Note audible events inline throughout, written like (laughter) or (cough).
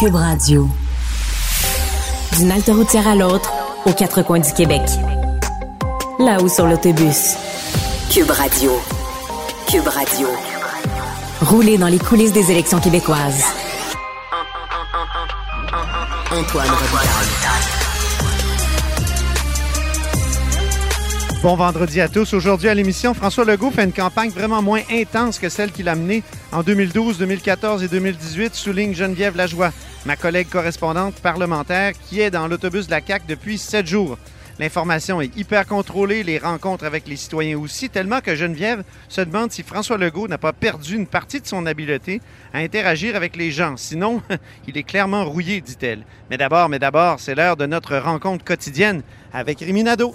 Cube Radio. D'une halte routière à l'autre, aux quatre coins du Québec. Là-haut sur l'autobus. Cube Radio. Cube Radio. Rouler dans les coulisses des élections québécoises. Antoine Robitaille. Bon vendredi à tous. Aujourd'hui à l'émission, François Legault fait une campagne vraiment moins intense que celle qu'il a menée en 2012, 2014 et 2018, souligne Geneviève Lajoie, ma collègue correspondante parlementaire qui est dans l'autobus de la CAQ depuis sept jours. L'information est hyper contrôlée, les rencontres avec les citoyens aussi, tellement que Geneviève se demande si François Legault n'a pas perdu une partie de son habileté à interagir avec les gens. Sinon, (laughs) il est clairement rouillé, dit-elle. Mais d'abord, mais d'abord, c'est l'heure de notre rencontre quotidienne avec Riminado.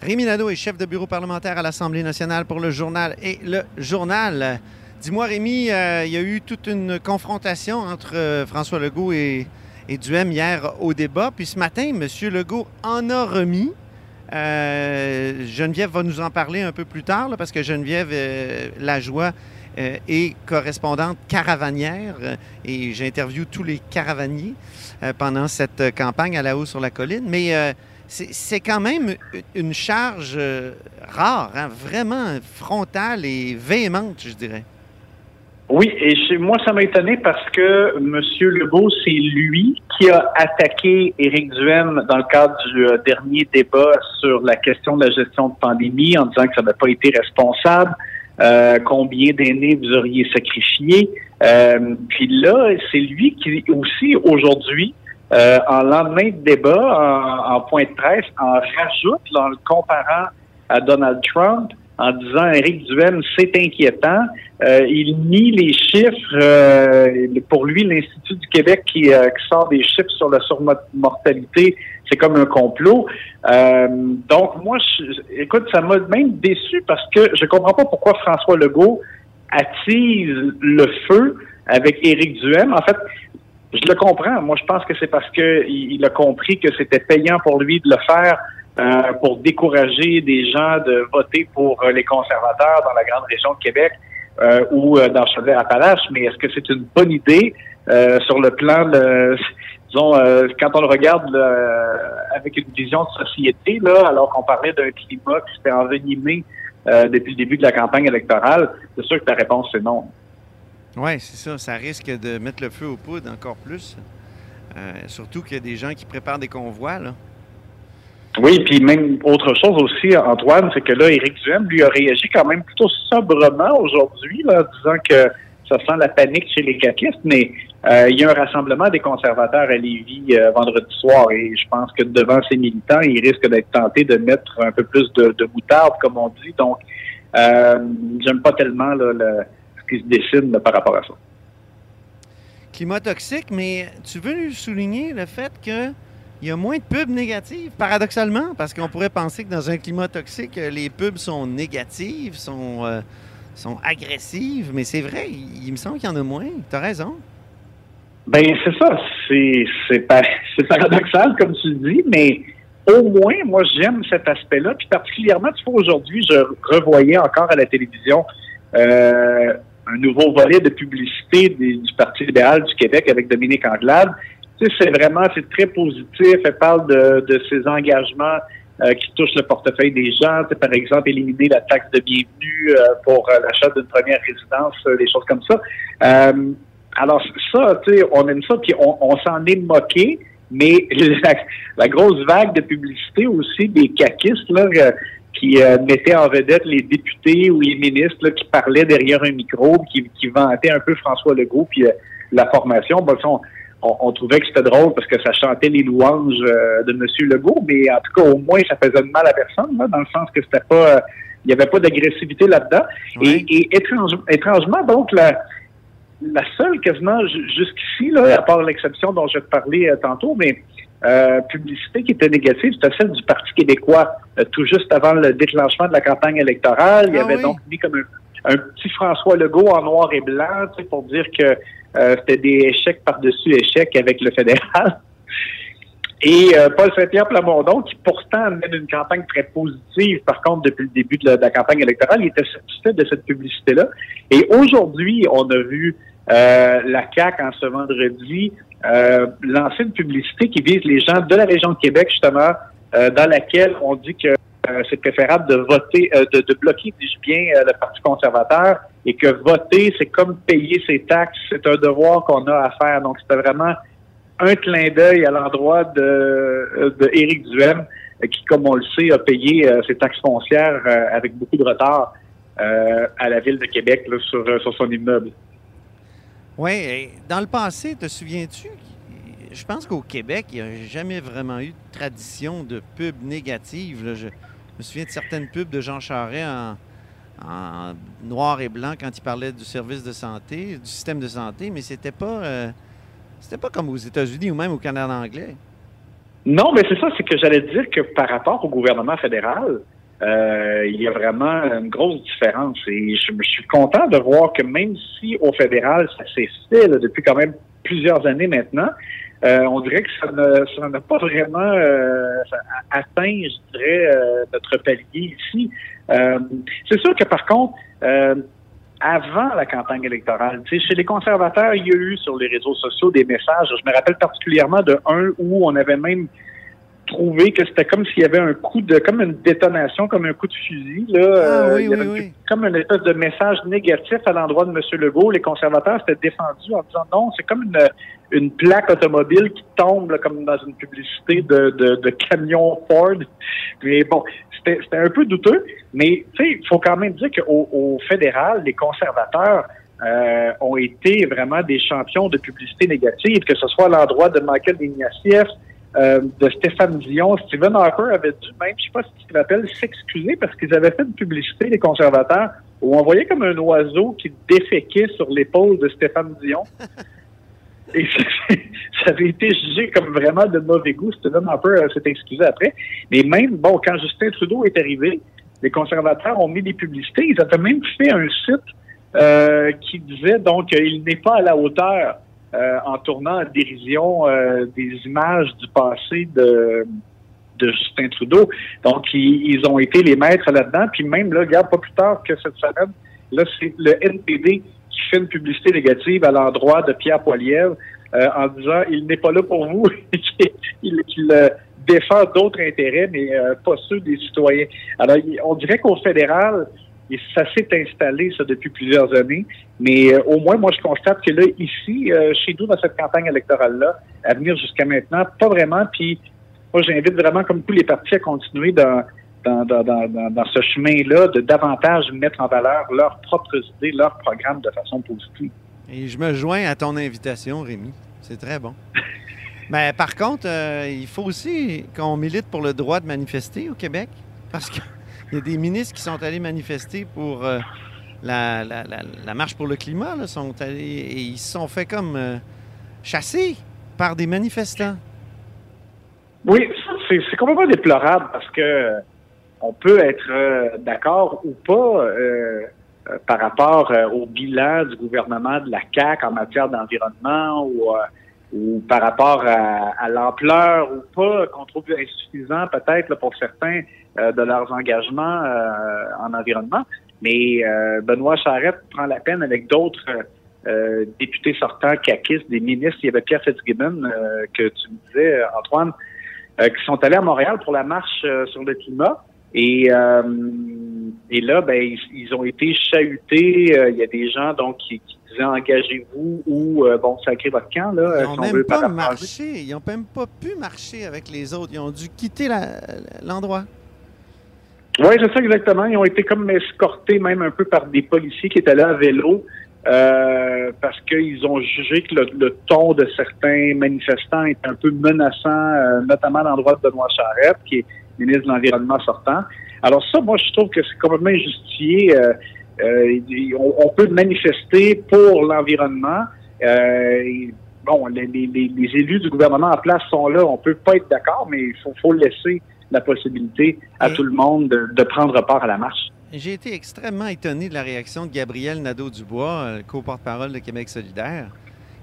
Rémi Nadeau est chef de bureau parlementaire à l'Assemblée nationale pour le journal et le journal. Dis-moi, Rémi, euh, il y a eu toute une confrontation entre euh, François Legault et, et Duhem hier au débat. Puis ce matin, M. Legault en a remis. Euh, Geneviève va nous en parler un peu plus tard, parce que Geneviève Lajoie est correspondante caravanière et j'interviewe tous les caravaniers pendant cette campagne à la haut sur la colline. Mais c'est quand même une charge euh, rare, hein, vraiment frontale et véhémente, je dirais. Oui, et moi, ça m'a étonné parce que M. Legault, c'est lui qui a attaqué Éric Duhem dans le cadre du euh, dernier débat sur la question de la gestion de pandémie en disant que ça n'a pas été responsable. Euh, combien d'aînés vous auriez sacrifié. puis là, c'est lui qui aussi aujourd'hui euh, en lendemain de débat, en, point de presse, en rajoute en le comparant à Donald Trump en disant Éric Duhem, c'est inquiétant. Euh, il nie les chiffres. Euh, pour lui, l'Institut du Québec qui, qui, sort des chiffres sur la surmortalité, c'est comme un complot. donc, moi, je, écoute, ça m'a même déçu parce que je comprends pas pourquoi François Legault attise le feu avec Éric Duhem. En fait, je le comprends. Moi, je pense que c'est parce que il, a compris que c'était payant pour lui de le faire euh, pour décourager des gens de voter pour euh, les conservateurs dans la grande région de Québec euh, ou dans Chaudière-Appalaches. Mais est-ce que c'est une bonne idée sur le plan de, disons, quand on le regarde avec une vision de société, là, alors qu'on parlait d'un climat qui s'était envenimé depuis le début de la campagne électorale, c'est sûr que la réponse c'est non. Oui, c'est ça. Ça risque de mettre le feu aux poudres encore plus. Euh, surtout qu'il y a des gens qui préparent des convois, là. Oui, puis même autre chose aussi, Antoine, c'est que là, Éric Duhem, lui, a réagi quand même plutôt sobrement aujourd'hui, là, disant que ça sent la panique chez les caquistes, mais euh, il y a un rassemblement des conservateurs à Lévis euh, vendredi soir et je pense que devant ces militants, il risque d'être tenté de mettre un peu plus de, de moutarde, comme on dit. Donc, j'aime pas tellement là, le qui se dessine par rapport à ça. Climat toxique, mais tu veux souligner le fait qu'il y a moins de pubs négatives, paradoxalement, parce qu'on pourrait penser que dans un climat toxique, les pubs sont négatives, sont, euh, sont agressives, mais c'est vrai, il, me semble qu'il y en a moins. Tu as raison. Ben c'est ça, (laughs) c'est paradoxal comme tu le dis, mais au moins, moi j'aime cet aspect-là. Puis particulièrement, tu vois, aujourd'hui, je revoyais encore à la télévision euh, un nouveau volet de publicité du Parti libéral du Québec avec Dominique Anglade. Tu sais, c'est vraiment, c'est très positif. Elle parle de, ses engagements euh, qui touchent le portefeuille des gens. Tu par exemple, éliminer la taxe de bienvenue euh, pour euh, l'achat d'une première résidence, des choses comme ça. alors ça, tu sais, on aime ça, puis on, s'en est moqué. Mais (laughs) la, grosse vague de publicité aussi des caquistes, là, qui euh, mettait en vedette les députés ou les ministres qui parlaient derrière un micro, qui, qui vantaient un peu François Legault puis euh, la formation. Bon, on, on, trouvait que c'était drôle parce que ça chantait les louanges euh, de M. Legault, mais en tout cas, au moins, ça faisait de mal à personne, dans le sens que c'était pas il n'y avait pas d'agressivité là-dedans. Et, étrangement, donc, la, la seule quasiment jusqu'ici, là, à part l'exception dont je vais te parler tantôt, mais publicité qui était négative, c'était celle du Parti québécois, tout juste avant le déclenchement de la campagne électorale. Il y ah avait donc mis comme un, petit François Legault en noir et blanc, pour dire que c'était des échecs par-dessus échecs avec le fédéral. (laughs) Et euh, Paul Saint-Pierre Plamondon, qui pourtant mène une campagne très positive, par contre, depuis le début de la, campagne électorale, il était satisfait de cette publicité-là. Et aujourd'hui, on a vu euh, la CAQ en ce vendredi euh, lancer une publicité qui vise les gens de la région de Québec, justement, dans laquelle on dit que c'est préférable de voter, de, de, bloquer, dis bien, le Parti conservateur, et que voter, c'est comme payer ses taxes, c'est un devoir qu'on a à faire. Donc, c'était vraiment un clin d'œil à l'endroit de, euh, Duhem, euh, qui, comme on le sait, a payé euh, ses taxes foncières avec beaucoup de retard à la ville de Québec sur, sur son immeuble. Oui, dans le passé, te souviens-tu? Je pense qu'au Québec, il n'y a jamais vraiment eu de tradition de pub négative. Je me souviens de certaines pubs de Jean Charest en, en, noir et blanc quand il parlait du service de santé, du système de santé, mais c'était pas c'était pas comme aux États-Unis ou même au Canada anglais. Non, mais c'est ça, c'est que j'allais dire que par rapport au gouvernement fédéral, euh, il y a vraiment une grosse différence. Et je, suis content de voir que même si au fédéral, ça s'est fait depuis quand même plusieurs années maintenant, euh, on dirait que ça n'a pas vraiment euh, atteint, je dirais, notre palier ici. c'est sûr que par contre, avant la campagne électorale. Chez les conservateurs, il y a eu sur les réseaux sociaux des messages. Je me rappelle particulièrement de un où on avait même trouvé que c'était comme s'il y avait un coup de, comme une détonation, comme un coup de fusil. Là, ah, oui, oui, oui. Comme une espèce de message négatif à l'endroit de M. Legault. Les conservateurs s'étaient défendus en disant non, c'est comme une, une plaque automobile qui tombe comme dans une publicité de, de, de camion Ford. Mais bon, c'était un peu douteux, mais il faut quand même dire qu'au au fédéral, les conservateurs euh, ont été vraiment des champions de publicité négative, que ce soit à l'endroit de Michael Ignatieff, euh, de Stéphane Dion. Stephen Harper avait dû même, je sais pas si tu te rappelles, s'excuser parce qu'ils avaient fait une publicité, les conservateurs, où on voyait comme un oiseau qui déféquait sur l'épaule de Stéphane Dion. (laughs) Et ça avait été jugé comme vraiment de mauvais goût. Stephen Harper euh, s'est excusé après. Mais même, bon, quand Justin Trudeau est arrivé, les conservateurs ont mis des publicités. Ils avaient même fait un site euh, qui disait donc il n'est pas à la hauteur euh, en tournant en dérision des images du passé de, de Justin Trudeau. Donc, ils, ont été les maîtres là-dedans. Puis même, là, regarde, pas plus tard que cette semaine, là, c'est le NPD qui fait une publicité négative à l'endroit de Pierre Poilievre euh, en disant il n'est pas là pour vous, (laughs) qu'il euh, défend d'autres intérêts, mais euh, pas ceux des citoyens. Alors, on dirait qu'au fédéral, et ça s'est installé, ça, depuis plusieurs années. Mais au moins, moi, je constate que là, ici, chez nous, dans cette campagne électorale-là, à venir jusqu'à maintenant, pas vraiment. Puis, moi, j'invite vraiment, comme tous les partis, à continuer dans, dans, ce chemin-là de davantage mettre en valeur leurs propres idées, leurs programmes de façon positive. Et je me joins à ton invitation, Rémi. C'est très bon. (laughs) Mais par contre, euh, il faut aussi qu'on milite pour le droit de manifester au Québec, parce qu'il y a des ministres qui sont allés manifester pour euh, la, marche pour le climat, sont allés et ils se sont fait comme euh, chasser par des manifestants. Oui, c'est complètement déplorable parce que on peut être euh, d'accord ou pas euh, euh, par rapport au bilan du gouvernement de la CAQ en matière d'environnement ou par rapport à, l'ampleur ou pas qu'on trouve insuffisant peut-être pour certains de leurs engagements en environnement. Mais Benoît Charette prend la peine avec d'autres députés sortants caquistes, des ministres. Il y avait Pierre Fitzgibbon que tu me disais, Antoine, qui sont allés à Montréal pour la marche sur le climat. Et, euh, et là, ben, ils, ont été chahutés. Euh, il y a des gens donc qui, disaient engagez-vous ou euh, bon, sacrez votre camp. Là, ils n'ont même pas marché. Ils n'ont même pas pu marcher avec les autres. Ils ont dû quitter l'endroit. Oui, c'est ça exactement. Ils ont été comme escortés même un peu par des policiers qui étaient là à vélo. parce qu'ils ont jugé que le, ton de certains manifestants est un peu menaçant, notamment à l'endroit de Benoît Charette, qui est ministre de l'Environnement sortant. Alors ça, moi, je trouve que c'est complètement injustifié. Euh, on, peut manifester pour l'environnement. bon, les, élus du gouvernement en place sont là. On peut pas être d'accord, mais il faut, faut laisser la possibilité à tout le monde de, prendre part à la marche. J'ai été extrêmement étonné de la réaction de Gabriel Nadeau-Dubois, co-porte-parole de Québec solidaire,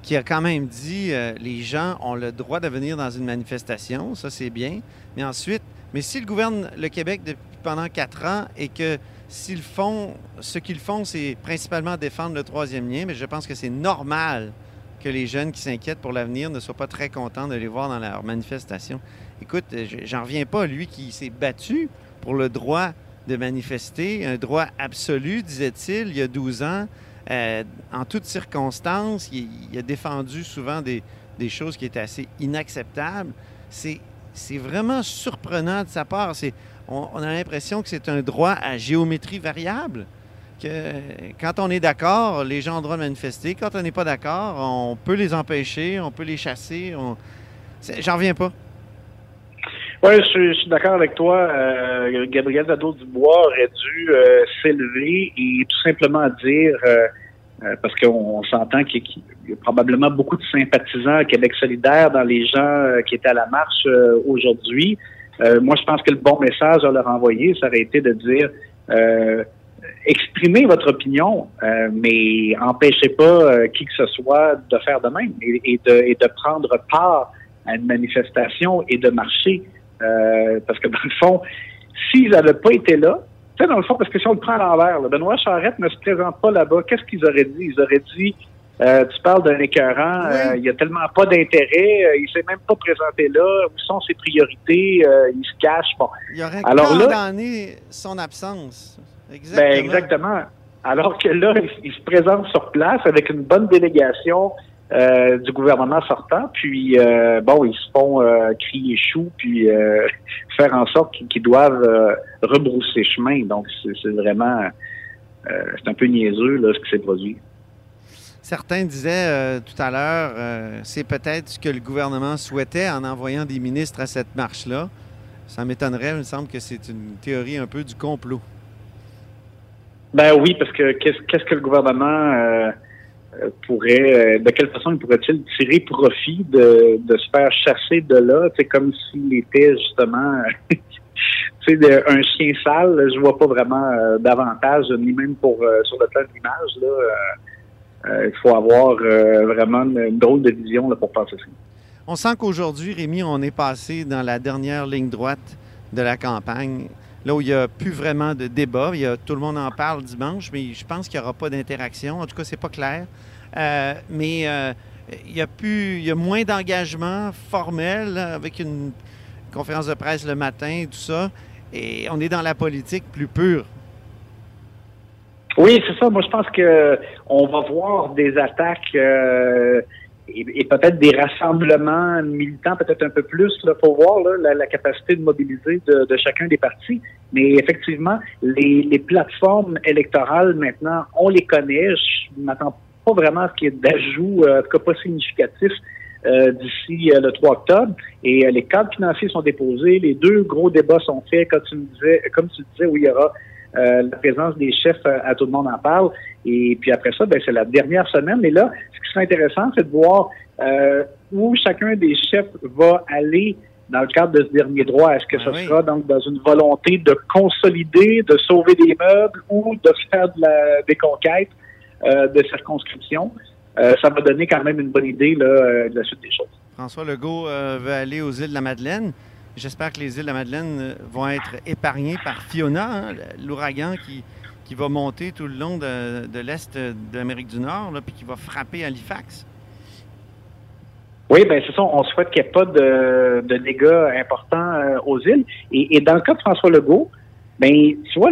qui a quand même dit euh, les gens ont le droit de venir dans une manifestation, ça c'est bien, mais ensuite, mais s'ils gouvernent le Québec depuis, pendant quatre ans et que s'ils font, ce qu'ils font, c'est principalement défendre le troisième lien, mais je pense que c'est normal que les jeunes qui s'inquiètent pour l'avenir ne soient pas très contents de les voir dans leur manifestation. Écoute, j'en reviens pas, lui qui s'est battu pour le droit de manifester, un droit absolu, disait-il, il y a 12 ans, euh, en toutes circonstances. Il, a défendu souvent des, choses qui étaient assez inacceptables. C'est, vraiment surprenant de sa part. on, a l'impression que c'est un droit à géométrie variable. Que quand on est d'accord, les gens ont le droit de manifester. Quand on n'est pas d'accord, on peut les empêcher, on peut les chasser. J'en reviens pas. Oui, je, suis d'accord avec toi. Euh, Gabriel Nadeau-Dubois aurait dû euh, s'élever et tout simplement dire, euh, parce qu'on s'entend qu'il y a probablement beaucoup de sympathisants à Québec solidaire dans les gens qui étaient à la marche aujourd'hui. moi, je pense que le bon message à leur envoyer, ça aurait été de dire exprimez votre opinion, mais empêchez pas qui que ce soit de faire de même et, de, et de prendre part à une manifestation et de marcher. Euh, parce que (laughs) dans le fond, s'ils n'avaient pas été là, tu sais, dans le fond, parce que si on le prend à l'envers, Benoît Charette ne se présente pas là-bas, qu'est-ce qu'ils auraient dit? Ils auraient dit, euh, tu parles d'un écœurant, euh, il n'y a tellement pas d'intérêt, il ne s'est même pas présenté là, où sont ses priorités, il se cache. Bon. Il aurait Alors condamné son absence. Exactement. Ben, exactement. Alors que là, il se présente sur place avec une bonne délégation, euh, du gouvernement sortant. Puis, euh, bon, ils se font euh, crier chou, puis (laughs) faire en sorte qu'ils doivent rebrousser chemin. Donc, c'est vraiment... c'est un peu niaiseux, là, ce qui s'est produit. Certains disaient tout à l'heure, c'est peut-être ce que le gouvernement souhaitait en envoyant des ministres à cette marche-là. Ça m'étonnerait, il me semble que c'est une théorie un peu du complot. Ben oui, parce que qu'est-ce que le gouvernement pourrait, euh, de quelle façon il pourrait-il tirer profit de, se faire chasser de là, c'est comme s'il était justement (laughs) un chien sale, je vois pas vraiment euh, d'avantage, ni même pour sur le plan de l'image. Il faut avoir vraiment une, drôle de vision là, pour penser ça. On sent qu'aujourd'hui, Rémi, on est passé dans la dernière ligne droite de la campagne, là où il n'y a plus vraiment de débat. Il y a, tout le monde en parle dimanche, mais je pense qu'il n'y aura pas d'interaction. En tout cas, c'est pas clair. Euh, mais euh, il y a plus, il y a moins d'engagement formel avec une conférence de presse le matin, tout ça. Et on est dans la politique plus pure. Oui, c'est ça. Moi, je pense que on va voir des attaques euh, et, peut-être des rassemblements militants, peut-être un peu plus. Il faut voir la, capacité de mobiliser de, chacun des partis. Mais effectivement, les, les plateformes électorales maintenant, on les connaît. Je m'attends pas vraiment ce qui est d'ajout, euh, en tout cas pas significatif, euh, d'ici euh, le 3 octobre. Et les cadres financiers sont déposés. Les deux gros débats sont faits, comme tu me disais, comme tu disais, où il y aura la présence des chefs à, tout le monde en parle. Et puis après ça, ben, c'est la dernière semaine. Et là, ce qui serait intéressant, c'est de voir où chacun des chefs va aller dans le cadre de ce dernier droit. Est-ce que ce ah sera donc dans une volonté de consolider, de sauver des meubles ou de faire de la, des conquêtes? Euh, de circonscription? Euh, ça va donner quand même une bonne idée euh, de la suite des choses. François Legault veut aller aux îles de la Madeleine. J'espère que les îles de la Madeleine vont être épargnées par Fiona, hein, l'ouragan qui, qui va monter tout le long de, l'Est de l'Amérique du Nord, puis qui va frapper Halifax. Oui, bien c'est ça. On souhaite qu'il n'y ait pas de, dégâts importants aux îles. Et, dans le cas de François Legault, bien, tu vois,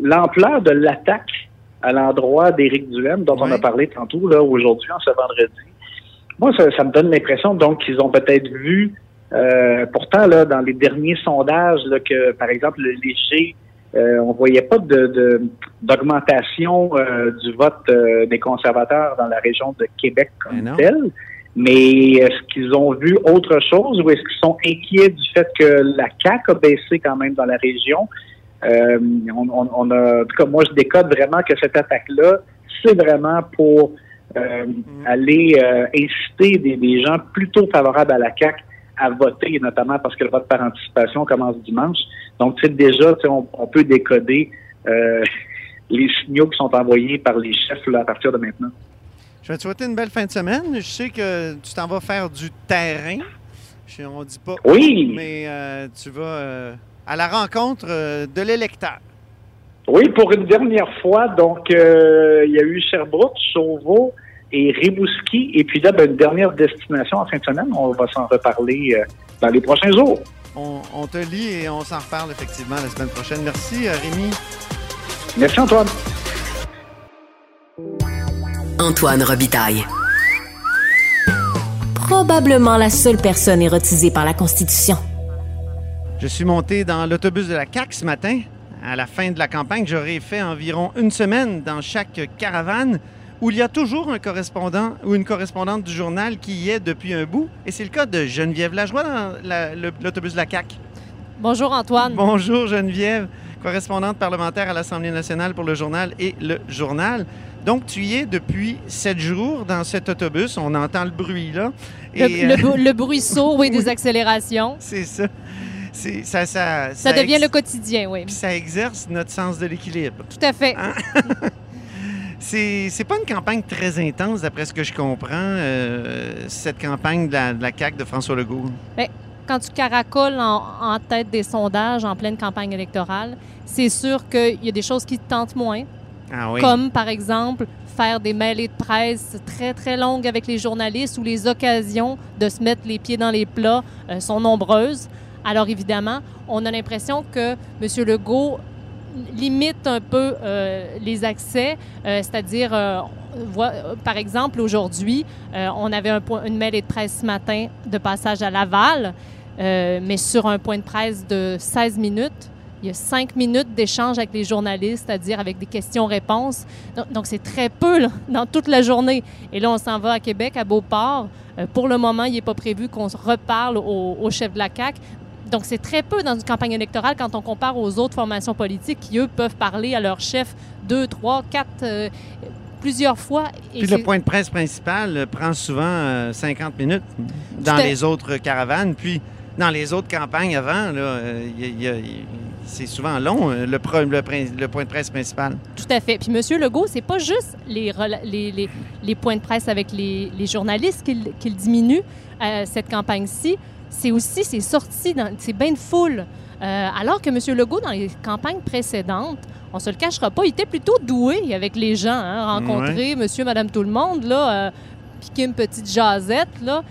l'ampleur de l'attaque à l'endroit d'Éric Duhem, dont on a parlé tantôt, là, aujourd'hui, en ce vendredi. Moi, ça, me donne l'impression, donc, qu'ils ont peut-être vu, euh, pourtant, là, dans les derniers sondages, là, que, par exemple, le léger, euh, on voyait pas de, d'augmentation euh, du vote euh, des conservateurs dans la région de Québec comme tel. Mais est-ce qu'ils ont vu autre chose ou est-ce qu'ils sont inquiets du fait que la CAQ a baissé quand même dans la région? Euh, on, on, a, en tout cas, moi, je décode vraiment que cette attaque-là, c'est vraiment pour euh, mm. aller euh, inciter des, des, gens plutôt favorables à la CAQ à voter, notamment parce que le vote par anticipation commence dimanche. Donc, tu sais, déjà, on, on, peut décoder euh, (laughs) les signaux qui sont envoyés par les chefs là, à partir de maintenant. Je vais te souhaiter une belle fin de semaine. Je sais que tu t'en vas faire du terrain. Je, on dit pas oui. mais euh, tu vas euh, à la rencontre de l'électeur. Oui, pour une dernière fois. Donc, il y a eu Sherbrooke, Chauveau et Rimouski. Et puis là, ben, une dernière destination en fin de semaine. On va s'en reparler euh, dans les prochains jours. On, on, te lit et on s'en reparle effectivement la semaine prochaine. Merci, Rémi. Merci, Antoine. Antoine Robitaille. Probablement la seule personne érotisée par la Constitution. Je suis monté dans l'autobus de la CAQ ce matin. À la fin de la campagne, j'aurais fait environ une semaine dans chaque caravane où il y a toujours un correspondant ou une correspondante du journal qui y est depuis un bout. Et c'est le cas de Geneviève Lajoie dans l'autobus de la CAQ. Bonjour Antoine. Bonjour Geneviève, correspondante parlementaire à l'Assemblée nationale pour le journal et le journal. Donc, tu y es depuis sept jours dans cet autobus. On entend le bruit, là. Et, le, le, le, bruit (laughs) sourd, oui, des accélérations. C'est ça. Ça, ça, ça, ça, devient le quotidien, oui. Puis ça exerce notre sens de l'équilibre. Tout à fait. Hein? (laughs) c'est pas une campagne très intense, d'après ce que je comprends, euh, cette campagne de la, de la, CAQ de François Legault. Bien, quand tu caracoles en, en, tête des sondages en pleine campagne électorale, c'est sûr qu'il y a des choses qui te tentent moins. Ah oui. Comme, par exemple, faire des mêlées de presse très, très longues avec les journalistes où les occasions de se mettre les pieds dans les plats euh, sont nombreuses. Alors, évidemment, on a l'impression que M. Legault limite un peu euh, les accès, euh, c'est-à-dire, euh, par exemple, aujourd'hui, on avait un point, une mêlée de presse ce matin de passage à Laval, mais sur un point de presse de 16 minutes. Il y a cinq minutes d'échange avec les journalistes, c'est-à-dire avec des questions-réponses. Donc, c'est très peu dans toute la journée. Et là, on s'en va à Québec, à Beauport. Pour le moment, il n'est pas prévu qu'on reparle au, au, chef de la CAQ. Donc, c'est très peu dans une campagne électorale quand on compare aux autres formations politiques qui, eux, peuvent parler à leur chef deux, trois, quatre, euh, plusieurs fois. Et Puis le point de presse principal prend souvent euh, 50 minutes dans les autres caravanes. Puis dans les autres campagnes avant, c'est souvent long, le, le, le, point de presse principal. Tout à fait. Puis M. Legault, c'est pas juste les, les, les, les, points de presse avec les, journalistes qu'il qu diminue euh, cette campagne-ci, c'est aussi ses sorties, dans ses bains de foule. Euh, alors que M. Legault, dans les campagnes précédentes, on se le cachera pas, il était plutôt doué avec les gens, hein, rencontrer ouais. monsieur, madame, tout le monde, là, euh, piquer une petite jasette, là.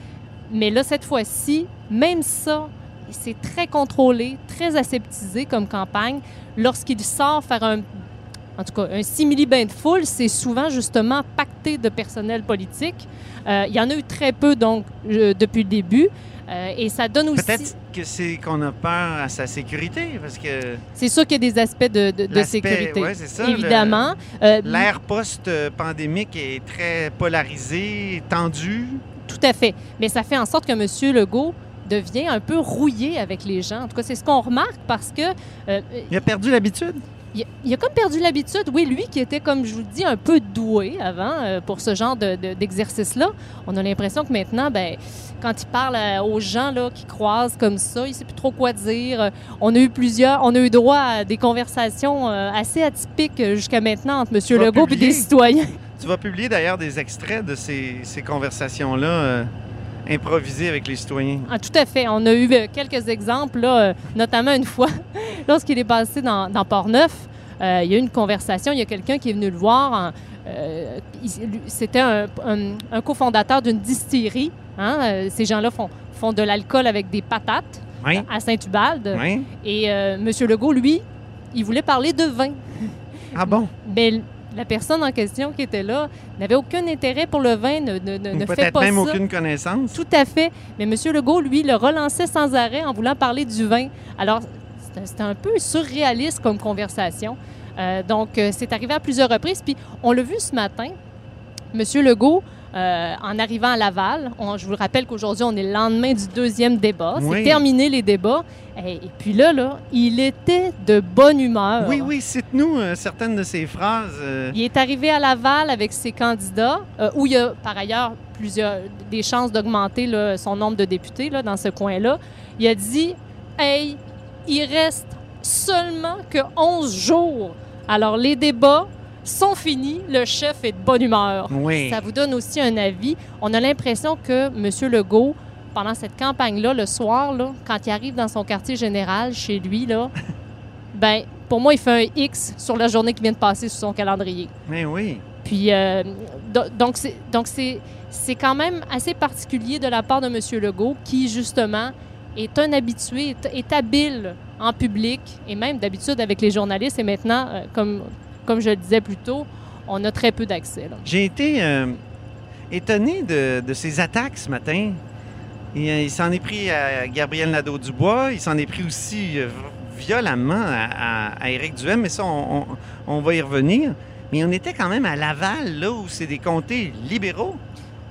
Mais là, cette fois-ci, même ça, c'est très contrôlé, très aseptisé comme campagne. Lorsqu'il sort faire un, en tout cas, un simili-bain de foule, c'est souvent justement pacté de personnel politique. Euh, il y en a eu très peu, donc, euh, depuis le début. Euh, et ça donne aussi... Peut-être que c'est qu'on a peur à sa sécurité, parce que... C'est sûr qu'il y a des aspects de, de, de sécurité, ouais, ça, évidemment. L'ère post-pandémique est très polarisée, tendue. Tout à fait. Mais ça fait en sorte que M. Legault devient un peu rouillé avec les gens. En tout cas, c'est ce qu'on remarque parce que... Euh, il a perdu l'habitude. Il, il, a comme perdu l'habitude. Oui, lui qui était, comme je vous dis, un peu doué avant euh, pour ce genre d'exercice-là, de, on a l'impression que maintenant, ben, quand il parle à, aux gens là, qui croisent comme ça, il ne sait plus trop quoi dire. On a eu plusieurs, on a eu droit à des conversations euh, assez atypiques jusqu'à maintenant entre M. Legault et des citoyens. Tu vas publier d'ailleurs des extraits de ces, ces conversations-là improvisées avec les citoyens. Ah, tout à fait. On a eu euh, quelques exemples, là, euh, notamment une fois, (laughs) lorsqu'il est passé dans, dans Port-Neuf, euh, il y a eu une conversation, il y a quelqu'un qui est venu le voir. C'était un, un, un cofondateur d'une distillerie. Hein? ces gens-là font, font de l'alcool avec des patates oui. à Saint-Ubalde. Oui. Et M. Legault, lui, il voulait parler de vin. Ah bon? Mais la personne en question qui était là n'avait aucun intérêt pour le vin, ne, ne, ne fait pas même ça. aucune connaissance. Tout à fait. Mais M. Legault, lui, le relançait sans arrêt en voulant parler du vin. Alors, c'était un peu surréaliste comme conversation. Euh, donc, euh, c'est arrivé à plusieurs reprises. Puis, on l'a vu ce matin, M. Legault euh, en arrivant à Laval. On- je vous rappelle qu'aujourd'hui, on est le lendemain du deuxième débat. Oui. C'est terminé les débats. Et, et puis là, là, il était de bonne humeur. Oui, oui, cite-nous euh, certaines de ces phrases. euh, Il est arrivé à Laval avec ses candidats, où il y a par ailleurs plusieurs des chances d'augmenter son nombre de députés là, dans ce coin-là. Il a dit Hey, il reste seulement que 11 jours. Alors, les débats sont finis. Le chef est de bonne humeur. Oui. Ça vous donne aussi un avis. On a l'impression que M. Legault, pendant cette campagne-là, le soir, là, quand il arrive dans son quartier général, chez lui, là, (laughs) ben, pour moi, il fait un X sur la journée qui vient de passer sur son calendrier. Mais oui. Puis, euh, do- donc, c'est, donc c'est, c'est quand même assez particulier de la part de M. Legault, qui, justement, est un habitué, est, est habile en public, et même d'habitude avec les journalistes. Et maintenant, euh, comme, comme je le disais plus tôt, on a très peu d'accès. J'ai été euh, étonné de, de ses attaques ce matin. Euh, il s'en est pris à Gabriel Nadeau-Dubois. Il s'en est pris aussi euh, violemment à, à- à Éric Duhem, mais ça, on, on- on va y revenir. Mais on était quand même à Laval, là où c'est des comtés libéraux.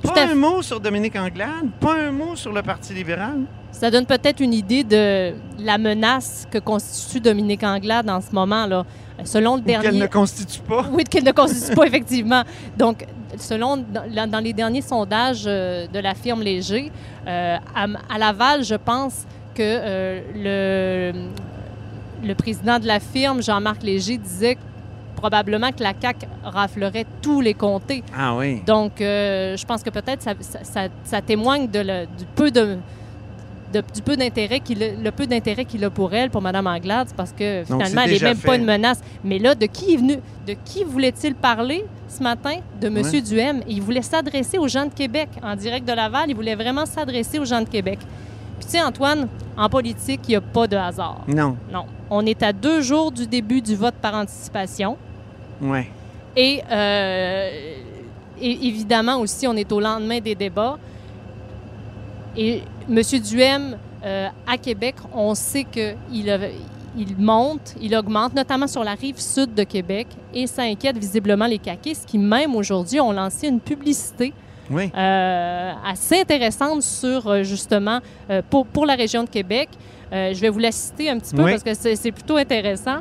Tout Pas à un mot sur Dominique Anglade, pas un mot sur le Parti libéral. Ça donne peut-être une idée de la menace que constitue Dominique Anglade en ce moment. Là. Selon le Ou qu'elle dernier... ne constitue pas. (laughs) Oui, qu'elle ne constitue pas, (laughs) effectivement. Donc, selon dans, les derniers sondages euh, de la firme Léger, euh, à, à Laval, je pense que euh, le, le président de la firme, Jean-Marc Léger, disait probablement que la CAQ raflerait tous les comtés. Ah oui. Donc, euh, je pense que peut-être ça, ça- ça- ça témoigne de le- du peu de, de- du peu d'intérêt qu'il a- le peu d'intérêt qu'il a pour elle, pour Mme Anglade, parce que finalement, elle n'est même pas une menace. Mais là, de qui est venu, de qui voulait-il parler ce matin? De M. Ouais. Duhem. Il voulait s'adresser aux gens de Québec. En direct de Laval, il voulait vraiment s'adresser aux gens de Québec. Puis tu sais, Antoine, en politique, il n'y a pas de hasard. Non. Non. On est à deux jours du début du vote par anticipation. Ouais. Et, euh, et évidemment aussi, on est au lendemain des débats. Et M. Duhem, euh, à Québec, on sait qu'il a- il monte, il augmente, notamment sur la rive sud de Québec, et ça inquiète visiblement les caquistes qui, même aujourd'hui, ont lancé une publicité Oui. euh, assez intéressante sur, euh, justement, euh, pour, pour la région de Québec. Euh, je vais vous la citer un petit peu Oui. parce que c'est c'est plutôt intéressant.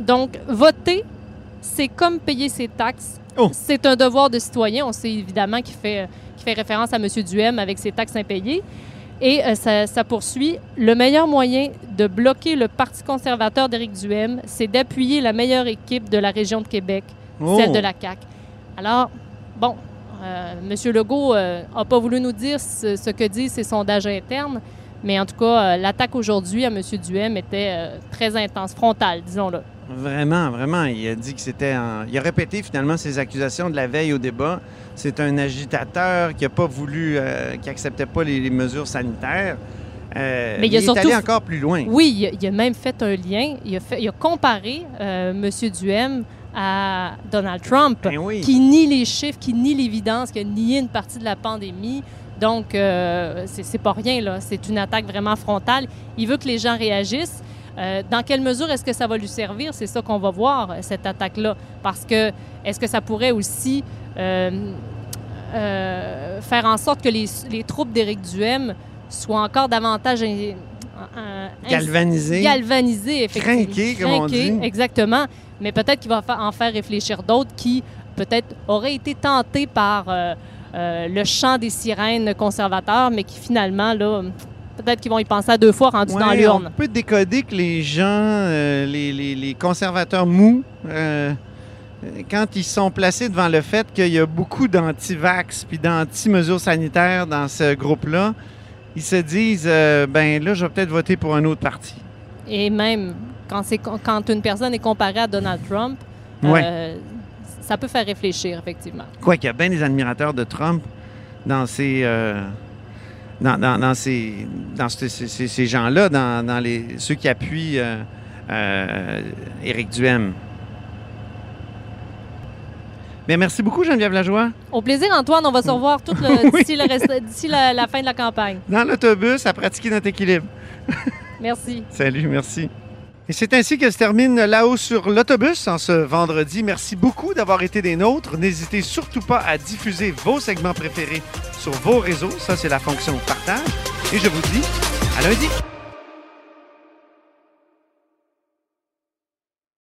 Donc, voter, c'est comme payer ses taxes. Oh. C'est un devoir de citoyen. On sait évidemment qu'il fait, fait référence à M. Duhem avec ses taxes impayées. Et euh, ça, ça poursuit. Le meilleur moyen de bloquer le Parti conservateur d'Éric Duhem, c'est d'appuyer la meilleure équipe de la région de Québec, Oh. celle de la CAQ. Alors, bon, euh, M. Legault n'a pas voulu nous dire ce, ce que disent ses sondages internes, mais en tout cas, euh, l'attaque aujourd'hui à M. Duhem était euh, très intense, frontale, disons-le. Vraiment, vraiment. Il a dit que c'était. Il a répété finalement ses accusations de la veille au débat. C'est un agitateur qui n'a pas voulu, euh, qui acceptait pas les, les mesures sanitaires. Euh, Mais il a est surtout- allé encore plus loin. Oui, il a, il a même fait un lien. Il a, fait, il a comparé euh, M. Duhem à Donald Trump, Ben oui. qui nie les chiffres, qui nie l'évidence, qui a nié une partie de la pandémie. Donc, euh, c'est c'est pas rien, là. C'est une attaque vraiment frontale. Il veut que les gens réagissent. Euh, dans quelle mesure est-ce que ça va lui servir? C'est ça qu'on va voir, euh, cette attaque-là. Parce que est-ce que ça pourrait aussi euh, euh, faire en sorte que les, les troupes d'Éric Duhem soient encore davantage in- in- in- Galvanisé. galvanisées, effectivement. Crinquées, comme on dit. Exactement. Mais peut-être qu'il va en faire réfléchir d'autres qui, peut-être, auraient été tentés par le chant des sirènes conservateurs, mais qui finalement, là, peut-être qu'ils vont y penser à deux fois rendus dans l'urne. On peut décoder que les gens, euh, les, les- les conservateurs mous, euh, quand ils sont placés devant le fait qu'il y a beaucoup d'anti-vax puis d'anti-mesures sanitaires dans ce groupe-là, ils se disent euh, ben là, je vais peut-être voter pour un autre parti. Et même quand, c'est, quand une personne est comparée à Donald Trump, Ouais. euh, ça peut faire réfléchir, effectivement. Quoi qu'il y a bien des admirateurs de Trump dans ces. Dans, dans- dans ces, dans ces, ces- ces- ces gens-là, dans, dans les, ceux qui appuient euh, euh, Éric Duhem. Bien, merci beaucoup, Geneviève Lajoie. Au plaisir, Antoine. On va se revoir tout (laughs) le- Oui. d'ici, le reste- d'ici la, la fin de la campagne. Dans l'autobus, à pratiquer notre équilibre. Merci. (laughs) Salut, merci. Et c'est ainsi que se termine là-haut sur l'autobus en ce vendredi. Merci beaucoup d'avoir été des nôtres. N'hésitez surtout pas à diffuser vos segments préférés sur vos réseaux. Ça, c'est la fonction partage. Et je vous dis à lundi.